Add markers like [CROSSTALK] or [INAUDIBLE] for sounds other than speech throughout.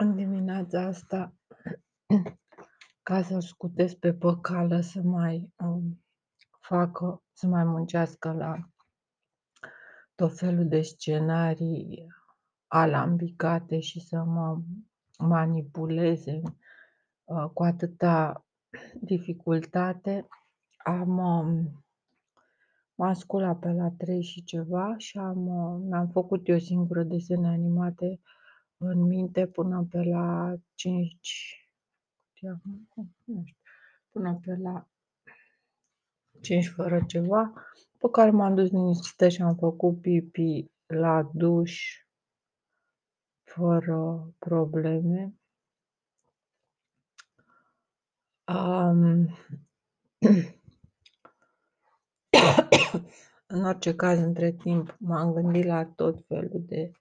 În dimineața asta, ca să-l scutesc pe păcală să mai um, facă, să mai muncească la tot felul de scenarii alambicate și să mă manipuleze uh, cu atâta dificultate, am um, m-am sculat pe la 3 și ceva și am, uh, mi-am făcut eu singură desene animate în minte până pe la 5, nu știu, până pe la 5 fără ceva, pe care m-am dus liniștită și am făcut pipi la duș fără probleme. Um, [COUGHS] în orice caz, între timp, m-am gândit la tot felul de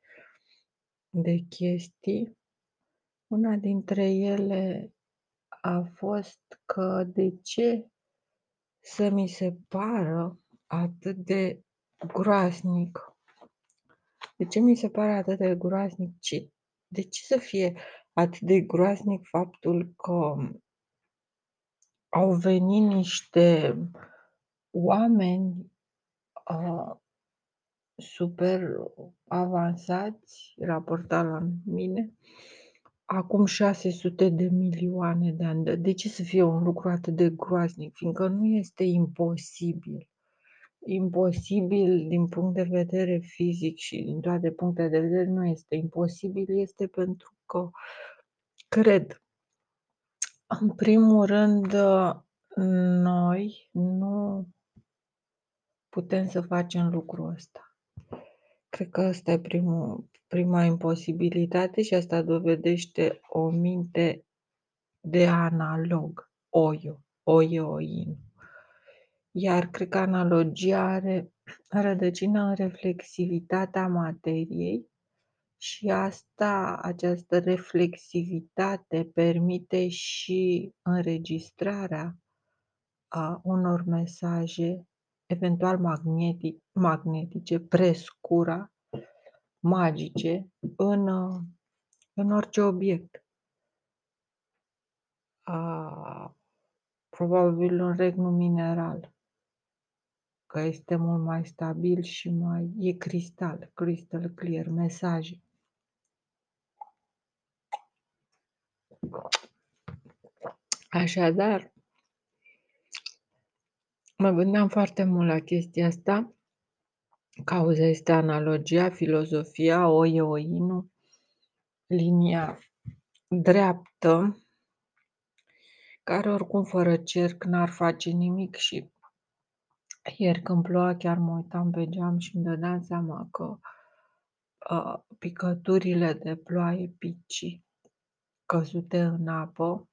de chestii. Una dintre ele a fost că de ce să mi se pară atât de groaznic, de ce mi se pare atât de groaznic, ce, de ce să fie atât de groaznic faptul că au venit niște oameni uh, super avansați raportat la mine acum 600 de milioane de ani. De ce să fie un lucru atât de groaznic? Fiindcă nu este imposibil. Imposibil din punct de vedere fizic și din toate punctele de vedere nu este imposibil, este pentru că cred în primul rând noi nu putem să facem lucrul ăsta. Cred că asta e primul, prima imposibilitate și asta dovedește o minte de analog, oio, oio, oin. Iar cred că analogia are rădăcină în reflexivitatea materiei și asta, această reflexivitate permite și înregistrarea a unor mesaje eventual magnetic, magnetice, prescura, magice, în, în orice obiect. A, probabil un regnu mineral, că este mult mai stabil și mai e cristal, crystal clear, mesaje. Așadar, Mă gândeam foarte mult la chestia asta. Cauza este analogia, filozofia, oie oinu, linia dreaptă, care oricum fără cerc n-ar face nimic și ieri când ploua chiar mă uitam pe geam și îmi dădeam seama că uh, picăturile de ploaie pici căzute în apă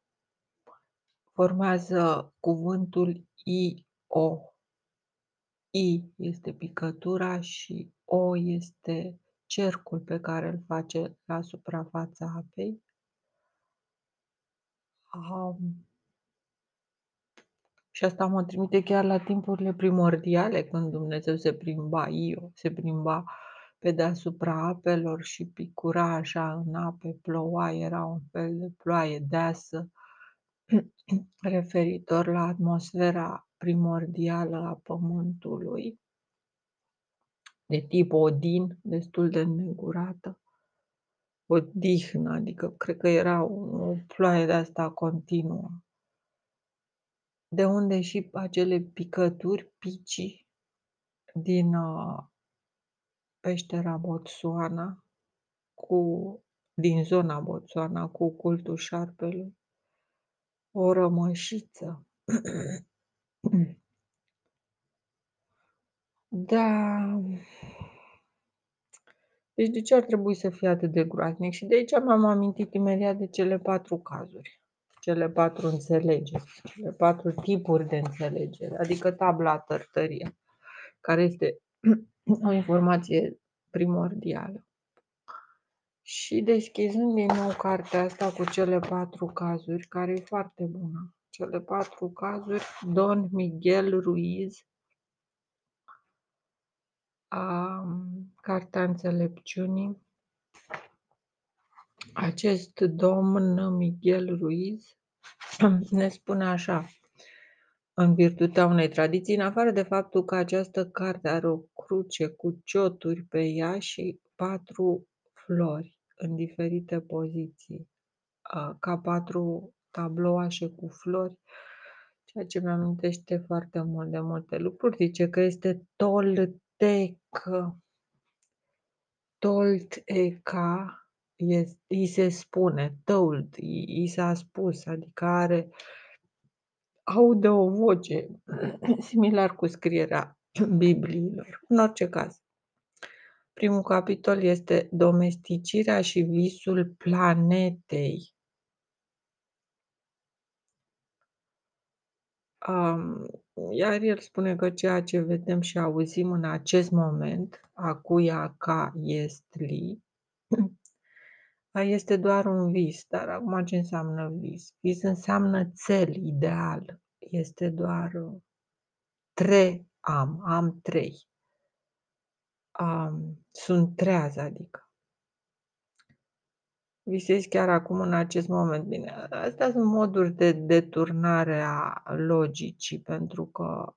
formează cuvântul I o. I este picătura și O este cercul pe care îl face la suprafața apei. Um, și asta mă trimite chiar la timpurile primordiale, când Dumnezeu se plimba, Io, se plimba pe deasupra apelor și picura așa în ape, ploua, era un fel de ploaie deasă, [CLEARS THROAT] referitor la atmosfera primordială a Pământului, de tip Odin, destul de negurată, odihnă, adică cred că era o ploaie de asta continuă. De unde și acele picături, picii din uh, peștera Botswana, cu, din zona Botswana, cu cultul șarpelui, o rămășiță [CLEARS THROAT] Da. Deci de ce ar trebui să fie atât de groaznic? Și de aici m-am amintit imediat de cele patru cazuri, cele patru înțelegeri, cele patru tipuri de înțelegere, adică tabla tărtărie, care este [CLEARS THROAT] o informație primordială. Și deschizând din nou cartea asta cu cele patru cazuri, care e foarte bună, cele patru cazuri, Don Miguel Ruiz, a Cartea Înțelepciunii, Acest domn Miguel Ruiz [CLEARS THROAT] ne spune așa, în virtutea unei tradiții, în afară de faptul că această carte are o cruce cu cioturi pe ea și patru flori în diferite poziții, ca patru tablouașe cu flori, ceea ce mi-amintește foarte mult de multe lucruri. Zice că este toltecă. Tolteca este, îi se spune, told, i s-a spus, adică are aude o voce [CLEARS THROAT] similar cu scrierea [CLEARS THROAT] Bibliilor. În orice caz, primul capitol este domesticirea și visul planetei. Um, iar el spune că ceea ce vedem și auzim în acest moment, acuia ca estli, [CLEARS THROAT] este doar un vis. Dar acum ce înseamnă vis? Vis înseamnă cel, ideal. Este doar trei am, am trei. Um, sunt treaz, adică. Visezi chiar acum în acest moment. Bine, astea sunt moduri de deturnare a logicii, pentru că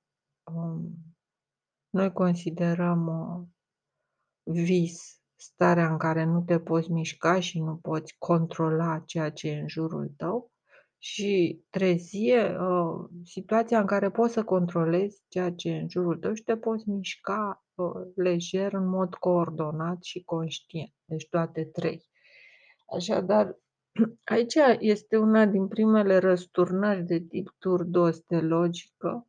um, noi considerăm uh, vis starea în care nu te poți mișca și nu poți controla ceea ce e în jurul tău și trezie, uh, situația în care poți să controlezi ceea ce e în jurul tău și te poți mișca uh, lejer, în mod coordonat și conștient. Deci toate trei. Așadar, [CLEARS THROAT] aici este una din primele răsturnări de tip turdos de logică,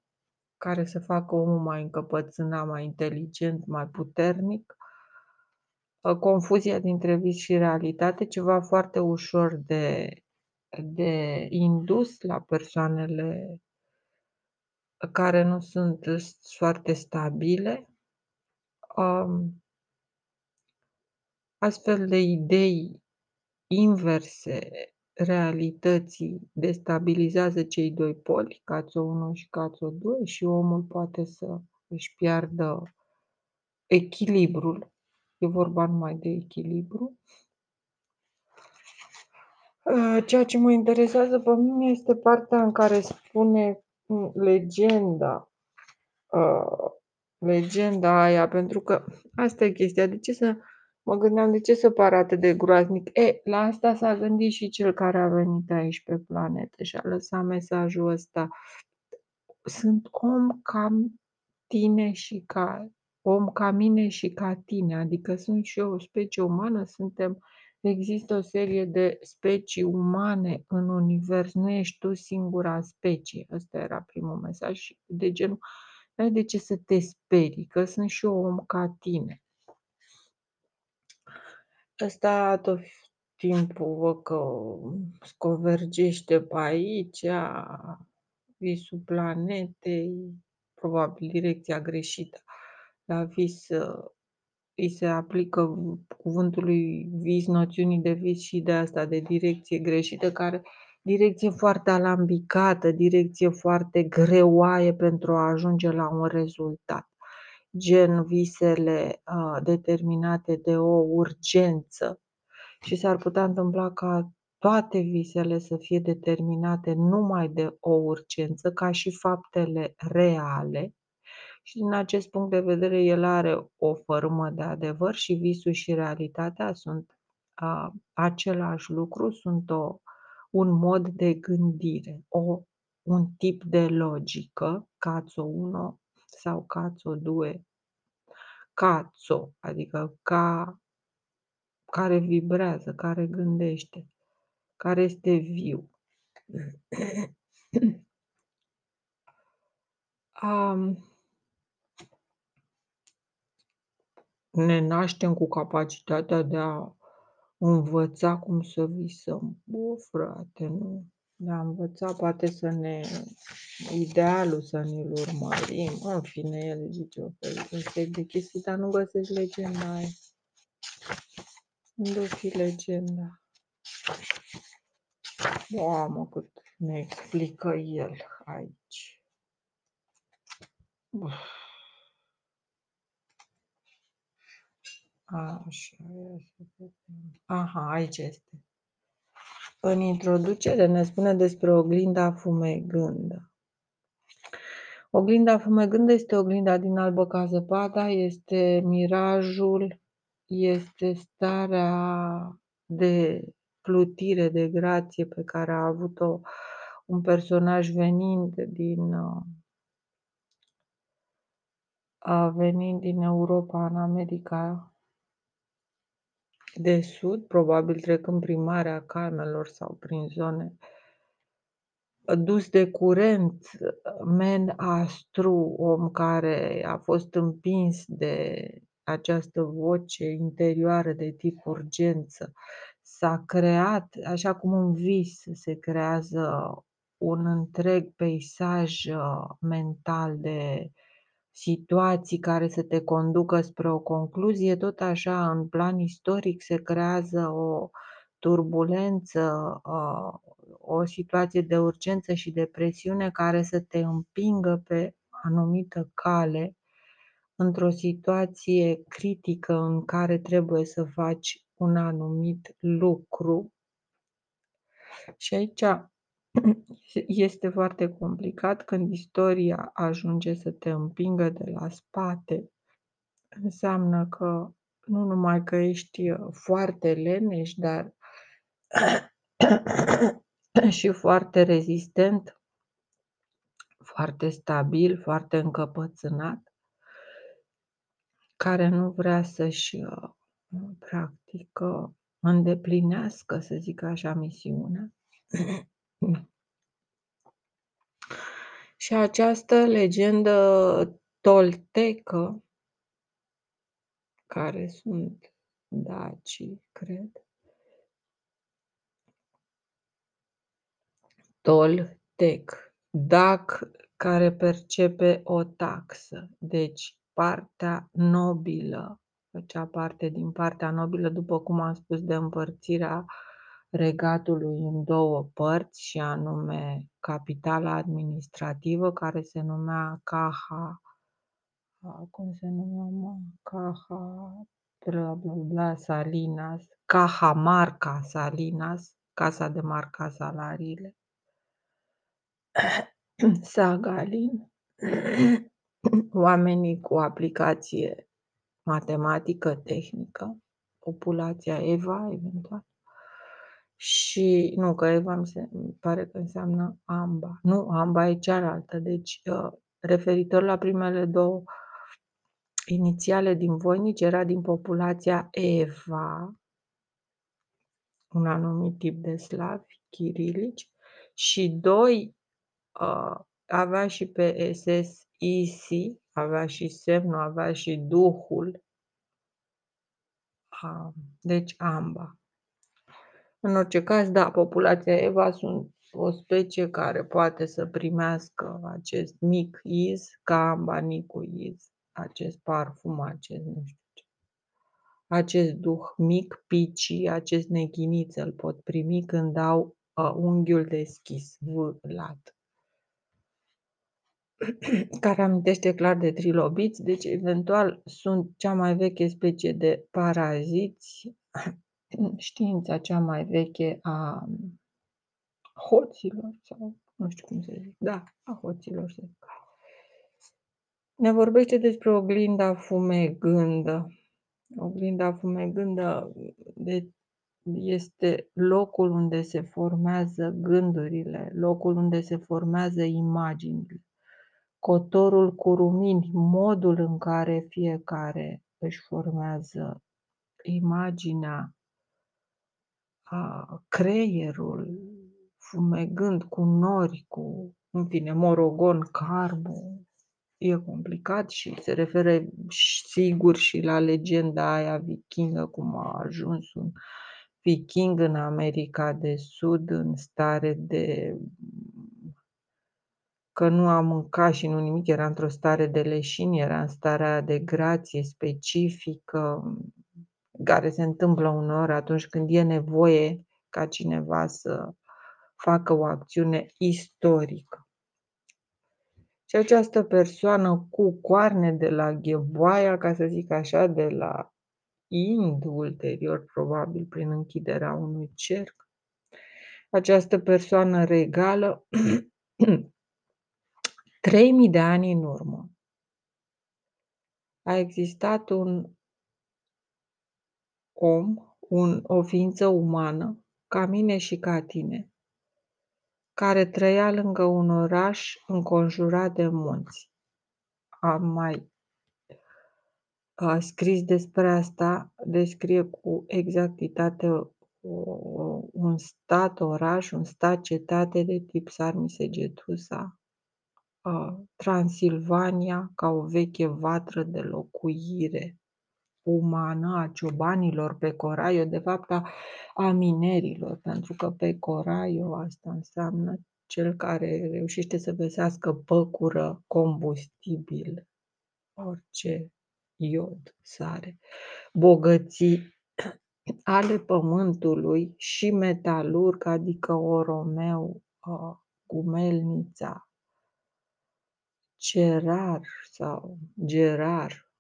care să facă omul mai încăpățânat, mai inteligent, mai puternic, confuzia dintre vis și realitate, ceva foarte ușor de, de indus la persoanele care nu sunt foarte stabile. Um, astfel de idei inverse realității destabilizează cei doi poli, cațo 1 și cațo 2 și omul poate să își piardă echilibrul. E vorba numai de echilibru. Ă, ceea ce mă interesează pe mine este partea în care spune legenda, uh, legenda aia, pentru că asta e chestia. De ce să Mă gândeam de ce se pare atât de groaznic. E, la asta s-a gândit și cel care a venit aici pe planetă și a lăsat mesajul ăsta. Sunt om ca tine și ca om ca mine și ca tine, adică sunt și eu o specie umană, suntem, există o serie de specii umane în univers, nu ești tu singura specie. Ăsta era primul mesaj de genul, nu ai de ce să te sperii, că sunt și eu om ca tine. Ăsta tot timpul văd că convergește pe aici, visul planetei, probabil direcția greșită. La vis îi se aplică cuvântului vis, noțiunii de vis și de asta, de direcție greșită, care direcție foarte alambicată, direcție foarte greoaie pentru a ajunge la un rezultat gen visele uh, determinate de o urgență și s-ar putea întâmpla ca toate visele să fie determinate numai de o urgență, ca și faptele reale. Și din acest punct de vedere, el are o formă de adevăr și visul și realitatea sunt uh, același lucru, sunt o, un mod de gândire, o, un tip de logică, cațo 1 sau cațo 2 cazzo, adică ca care vibrează, care gândește, care este viu. [CLEARS THROAT] Um, ne naștem cu capacitatea de a învăța cum să visăm. Bă, frate, nu. De a învăța poate să ne... Idealul să ne-l urmărim. În fine, el zice o fel de chestii, dar nu găsești legenda aia. Unde fi legenda? Mamă, cât ne explică el aici. Uf. Așa, ia să vedem. Aha, aici este. În introducere ne spune despre oglinda fumegândă. Oglinda fumegândă este oglinda din albă ca zăpada, este mirajul, este starea de plutire, de grație pe care a avut-o un personaj venind din a venit din Europa în America de Sud, probabil trecând prin Marea Calmelor sau prin zone dus de curent, men astru, om care a fost împins de această voce interioară de tip urgență, s-a creat, așa cum un vis se creează un întreg peisaj uh, mental de situații care să te conducă spre o concluzie, tot așa, în plan istoric, se creează o turbulență, uh, o situație de urgență și de presiune care să te împingă pe anumită cale într-o situație critică în care trebuie să faci un anumit lucru. Și aici este foarte complicat când istoria ajunge să te împingă de la spate. Înseamnă că nu numai că ești foarte leneș, dar [COUGHS] și foarte rezistent, foarte stabil, foarte încăpățânat, care nu vrea să-și uh, practic uh, îndeplinească, să zic așa, misiunea. [COUGHS] Și această legendă toltecă, care sunt daci, cred, toltec, dac care percepe o taxă, deci partea nobilă, făcea parte din partea nobilă, după cum am spus, de împărțirea regatului în două părți, și anume capitala administrativă, care se numea Caha, cum se numea, Caha, bla bla bla, Salinas, Cajamarca Salinas, Casa de Marca Salariile, [CLEARS THROAT] Sagalin, [CLEARS THROAT] oamenii cu aplicație matematică, tehnică, populația Eva, eventual. Și nu, că Eva mi se pare că înseamnă amba. Nu, amba e cealaltă. Deci, uh, referitor la primele două inițiale din voinici, era din populația Eva, un anumit tip de slavi chirilici, și doi uh, avea și pe SS Isi, avea și semnul, avea și duhul, uh, deci amba. În orice caz, da, populația Eva sunt o specie care poate să primească acest mic iz, ca ambanicul iz, acest parfum, acest nu știu ce. Acest duh mic, pici, acest nechiniță îl pot primi când au uh, unghiul deschis, lat [CLEARS THROAT] care amintește clar de trilobiți, deci eventual sunt cea mai veche specie de paraziți [CLEARS THROAT] știința cea mai veche a hoților sau nu știu cum să zic, da, a hoților să zic. Ne vorbește despre oglinda fumegândă. Oglinda fumegândă de, este locul unde se formează gândurile, locul unde se formează imaginile. Cotorul cu rumini, modul în care fiecare își formează imaginea creierul fumegând cu nori, cu, în fine, morogon, carbu, e complicat și se referă sigur și la legenda aia vikingă, cum a ajuns un viking în America de Sud în stare de că nu a mâncat și nu nimic, era într-o stare de leșin, era în starea de grație specifică, care se întâmplă uneori atunci când e nevoie ca cineva să facă o acțiune istorică. Și această persoană cu coarne de la gheboaia, ca să zic așa, de la Ind, ulterior, probabil prin închiderea unui cerc, această persoană regală [CLEARS THROAT] 3000 de ani în urmă a existat un om, un o ființă umană, ca mine și ca tine, care trăia lângă un oraș înconjurat de munți. Am mai a scris despre asta, descrie cu exactitate o un stat, oraș, un stat, cetate de tip Sarmisegetusa, a Transilvania ca o veche vatră de locuire umană a ciobanilor pe Coraio, de fapt a a minerilor, pentru că pe Coraio asta înseamnă cel care reușește să găsească păcură, combustibil, orice, iod, sare, bogății [CLEARS THROAT] ale pământului și metalurg, adică oromeu, a cu melnița, cerar sau gerar,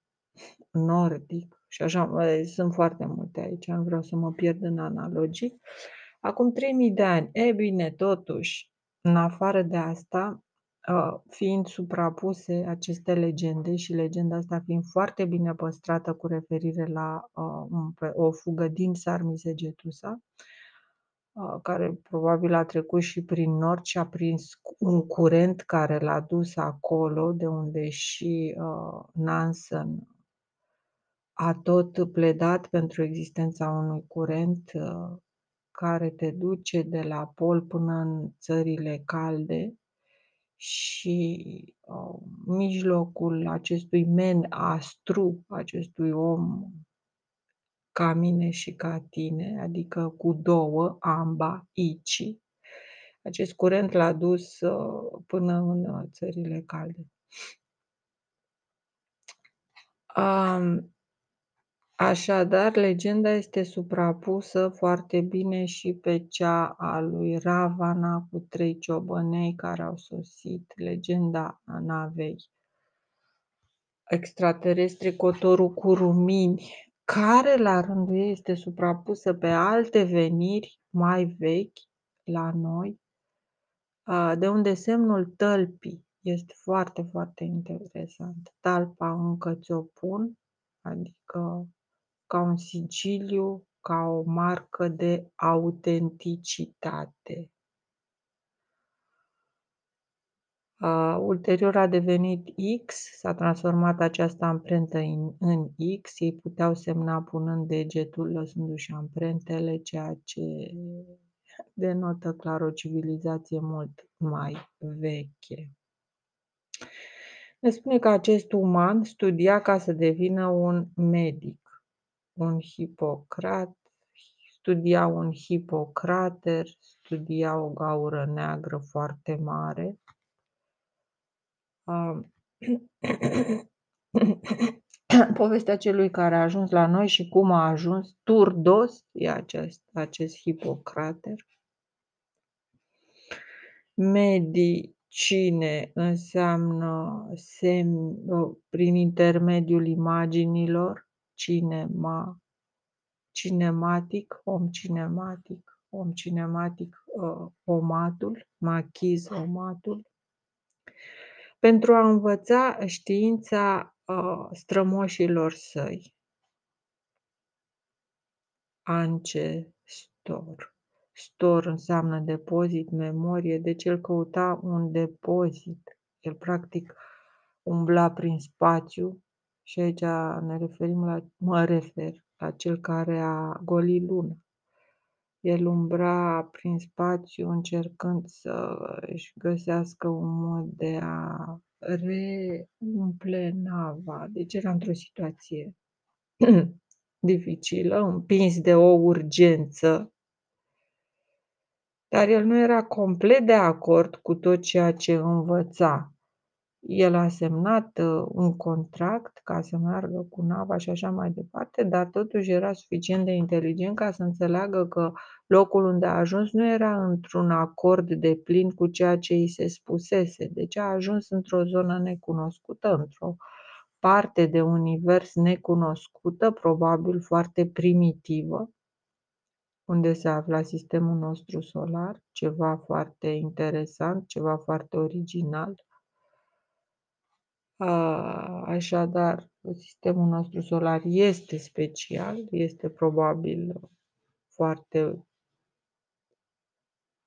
nordic și așa mai sunt foarte multe aici, nu vreau să mă pierd în analogii. Acum 3000 de ani, e bine, totuși, în afară de asta, a fiind suprapuse aceste legende și legenda asta fiind foarte bine păstrată cu referire la, a, un pe o fugă din Sarmisegetusa, a care probabil a trecut și prin nord și a prins un curent care l-a dus acolo, de unde și, a, Nansen a tot pledat pentru existența unui curent, care te duce de la pol până în țările calde și, a, mijlocul acestui men astru, acestui om ca mine și ca tine, adică cu două, amba, ichi, acest curent l-a dus, a, până în țările calde. Am Așadar, legenda este suprapusă foarte bine și pe cea a lui Ravana cu 3 ciobănei care au sosit, legenda navei extraterestre Cotorul Curumini, care la rândul ei este suprapusă pe alte veniri mai vechi la noi, a de unde semnul tălpii este foarte, foarte interesant. Talpa încă ți-o pun, adică ca un sigiliu, ca o marcă de autenticitate. A, ulterior a devenit X, s-a transformat această amprentă în în X, ei puteau semna punând degetul, lăsându-și amprentele, ceea ce denotă clar o civilizație mult mai veche. Ne spune că acest uman studia ca să devină un medic un Hipocrat, studia un Hipocrater, studia o gaură neagră foarte mare. A [COUGHS] povestea celui care a ajuns la noi și cum a ajuns, Turdos e acest acest Hipocrater. Medicine înseamnă semn prin intermediul imaginilor, cinema cinematic, om cinematic, om cinematic, uh, omatul, machiz omatul, pentru a învăța știința, uh, strămoșilor săi. Ancestor. Stor înseamnă depozit, memorie, deci el căuta un depozit. El practic umbla prin spațiu și aici ne referim la mă refer la cel care a golit luna. El umbra prin spațiu încercând să își găsească un mod de a reumple nava, deci era într-o situație [CLEARS THROAT] dificilă, împins de o urgență. Dar el nu era complet de acord cu tot ceea ce învăța. El a semnat, un contract ca să meargă cu nava și așa mai departe, dar totuși era suficient de inteligent ca să înțeleagă că locul unde a ajuns nu era într-un acord deplin cu ceea ce i se spusese, deci a ajuns într-o zonă necunoscută, într-o parte de univers necunoscută, probabil foarte primitivă unde se afla sistemul nostru solar, ceva foarte interesant, ceva foarte original. Așadar, sistemul nostru solar este special, este probabil foarte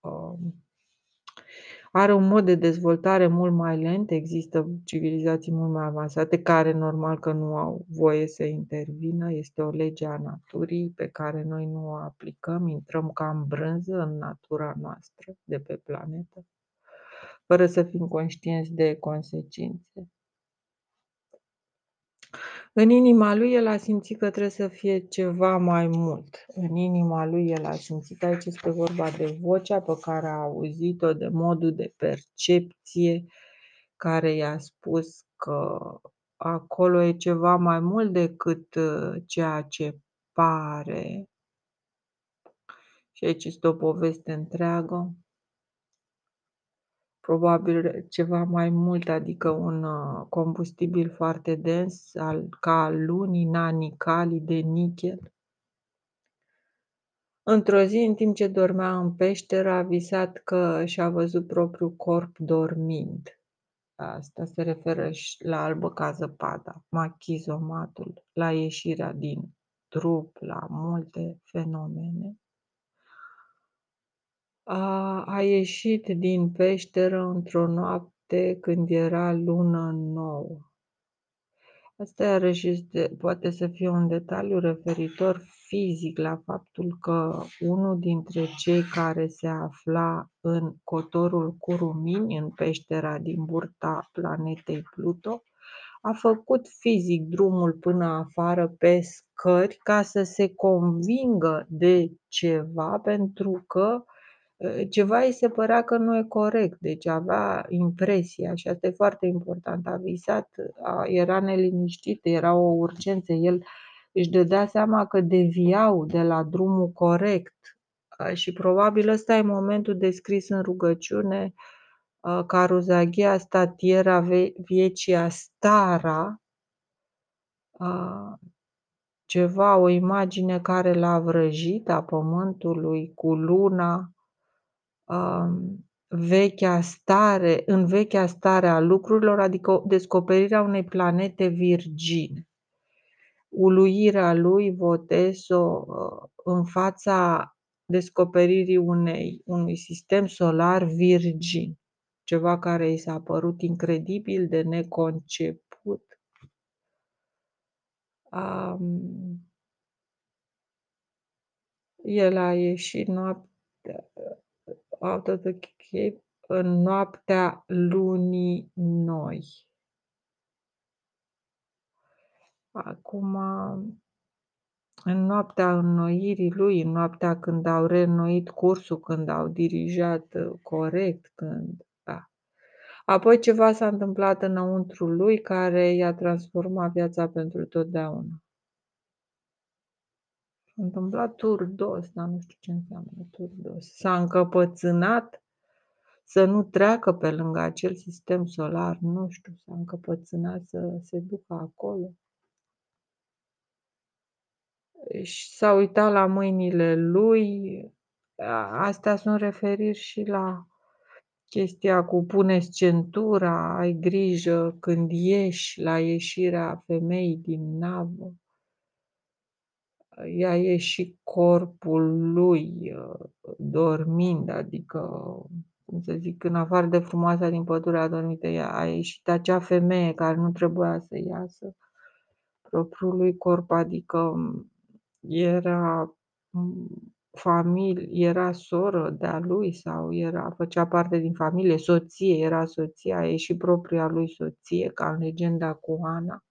um, are un mod de dezvoltare mult mai lent, există civilizații mult mai avansate care normal că nu au voie să intervină, este o lege a naturii pe care noi nu o aplicăm, intrăm ca în brânză în natura noastră de pe planetă, fără să fim conștienți de consecințe. În inima lui el a simțit că trebuie să fie ceva mai mult. În inima lui el a simțit, aici este vorba de vocea pe care a auzit-o, de modul de percepție care i-a spus că acolo e ceva mai mult decât uh, ceea ce pare. Și aici este o poveste întreagă probabil ceva mai mult, adică un uh, combustibil foarte dens al, ca al lunii, nani cali de nichel. Într-o zi, în timp ce dormea în peșteră, a visat că și-a văzut propriul corp dormind. Asta se referă și la albă ca zăpada, machizomatul, la ieșirea din trup, la multe fenomene. A, a ieșit din peșteră într-o noapte când era lună nouă. Asta iarăși este, poate să fie un detaliu referitor fizic la faptul că unul dintre cei care se afla în cotorul Curumini, în peștera din burta planetei Pluto, a făcut fizic drumul până afară pe scări ca să se convingă de ceva pentru că Ă, ceva îi se părea că nu e corect, deci avea impresia și asta e foarte important, a visat, a, era neliniștit, era o urgență, el își dădea seama că deviau de la drumul corect și probabil ăsta e momentul descris în rugăciune, Caruzaghia statiera viecia stara, ceva, o imagine care l-a vrăjit a pământului cu luna, vechea stare, în vechea stare a lucrurilor, adică descoperirea unei planete virgine. Uluirea lui Voteso uh, în fața descoperirii unei, unui sistem solar virgin, ceva care i s-a părut incredibil de neconceput. Um, el a ieșit noaptea, out of the Cape în noaptea lunii noi. Acum, în noaptea înnoirii lui, în noaptea când au reînnoit cursul, când au dirijat uh, corect, când... Da. Apoi ceva s-a întâmplat înăuntru lui care i-a transformat viața pentru totdeauna. S-a întâmplat turdos, dar nu știu ce înseamnă turdos. S-a încăpățânat să nu treacă pe lângă acel sistem solar, nu știu, s-a încăpățânat să se ducă acolo. Și s-a uitat la mâinile lui. Astea sunt referiri și la chestia cu puneți centura, ai grijă când ieși la ieșirea femeii din navă ea e și corpul lui uh, dormind, adică, cum să zic, în afară de frumoasa din pădurea adormită, ea a ieșit acea femeie care nu trebuia să iasă. Propriului corp, adică era familie, era soră de-a lui sau era, făcea parte din familie, soție, era soția, a ieșit propria lui soție, ca în legenda cu Ana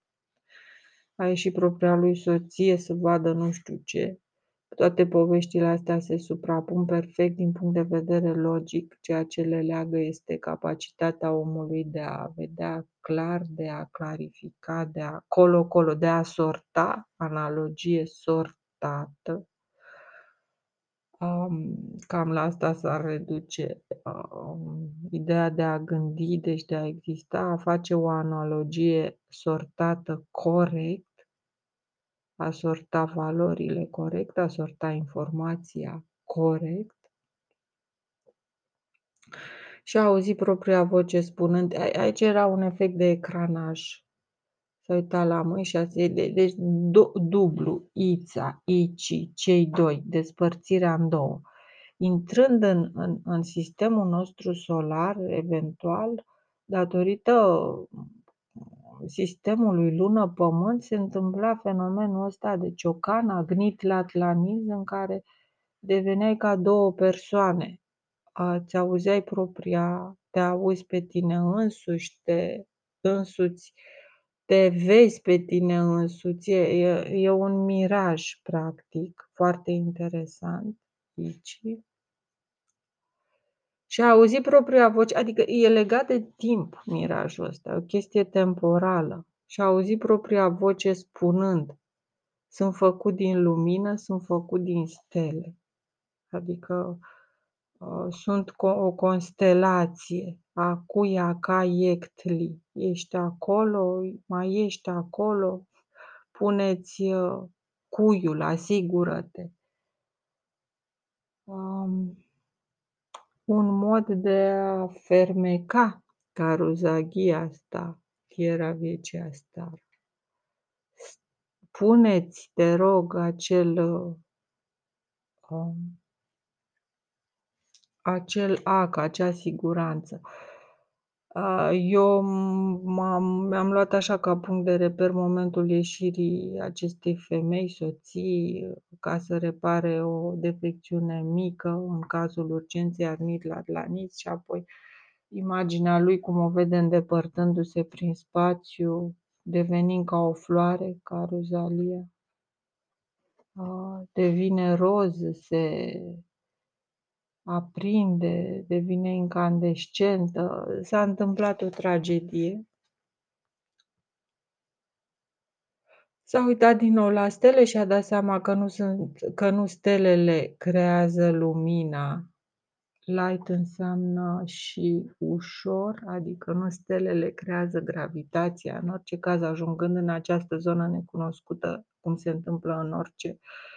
a ieșit propria lui soție să vadă nu știu ce. Toate poveștile astea se suprapun perfect din punct de vedere logic. Ceea ce le leagă este capacitatea omului de a vedea clar, de a clarifica, de a colo-colo, de a sorta, analogie sortată. Um, cam la asta s-ar reduce um, ideea de a gândi, deci de a exista, a face o analogie sortată corect a sorta valorile corect, a sorta informația corect și a auzit propria voce spunând aici era un efect de ecranaj. S-a uitat la mâini și a zis, deci dublu, Ița, Ici, cei doi, despărțirea în două. Intrând în, în, în sistemul nostru solar, eventual, datorită sistemului lună-pământ, se întâmpla fenomenul ăsta de ciocan, agnit latlaniz, în care deveneai ca două persoane. Ți auzeai propria, te auzi pe tine însuși, te însuți, te vezi pe tine însuți. E, e un miraj, practic, foarte interesant aici și a auzit propria voce, adică e legat de timp mirajul ăsta, o chestie temporală. Și a auzit propria voce spunând, sunt făcut din lumină, sunt făcut din stele. Adică uh, sunt co- o constelație, acuia ca iectli. Ești acolo, mai ești acolo, puneți uh, cuiul, asigură-te. Um, un mod de a fermeca caruzaghia asta, fiera vieții asta. Puneți, te rog, acel um, acel ac, acea siguranță. Eu m-am, mi-am luat așa ca punct de reper momentul ieșirii acestei femei, soții, ca să repare o defecțiune mică, în cazul urgenței arnit la Atlantis și apoi imaginea lui cum o vede îndepărtându-se prin spațiu, devenind ca o floare, ca Rozalia. Devine roz, se aprinde, devine incandescentă, s-a întâmplat o tragedie. S-a uitat din nou la stele și a dat seama că nu, sunt, că nu stelele creează lumina. Light înseamnă și ușor, adică nu stelele creează gravitația. În orice caz, ajungând în această zonă necunoscută, cum se întâmplă în orice uh, Uh,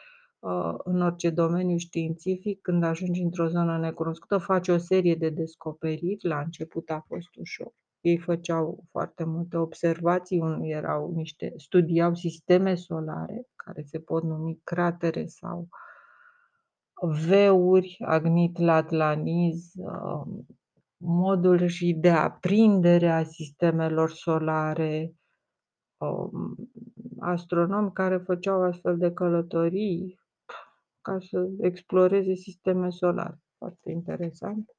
în orice domeniu științific, când ajungi într-o zonă necunoscută, faci o serie de descoperiri. La început a fost ușor. Ei făceau foarte multe observații, erau niște, studiau sisteme solare, care se pot numi cratere sau veuri, agnit latlaniz, um, modul și de aprindere a sistemelor solare, um, astronomi care făceau astfel de călătorii ca să exploreze sisteme solare. Foarte interesant.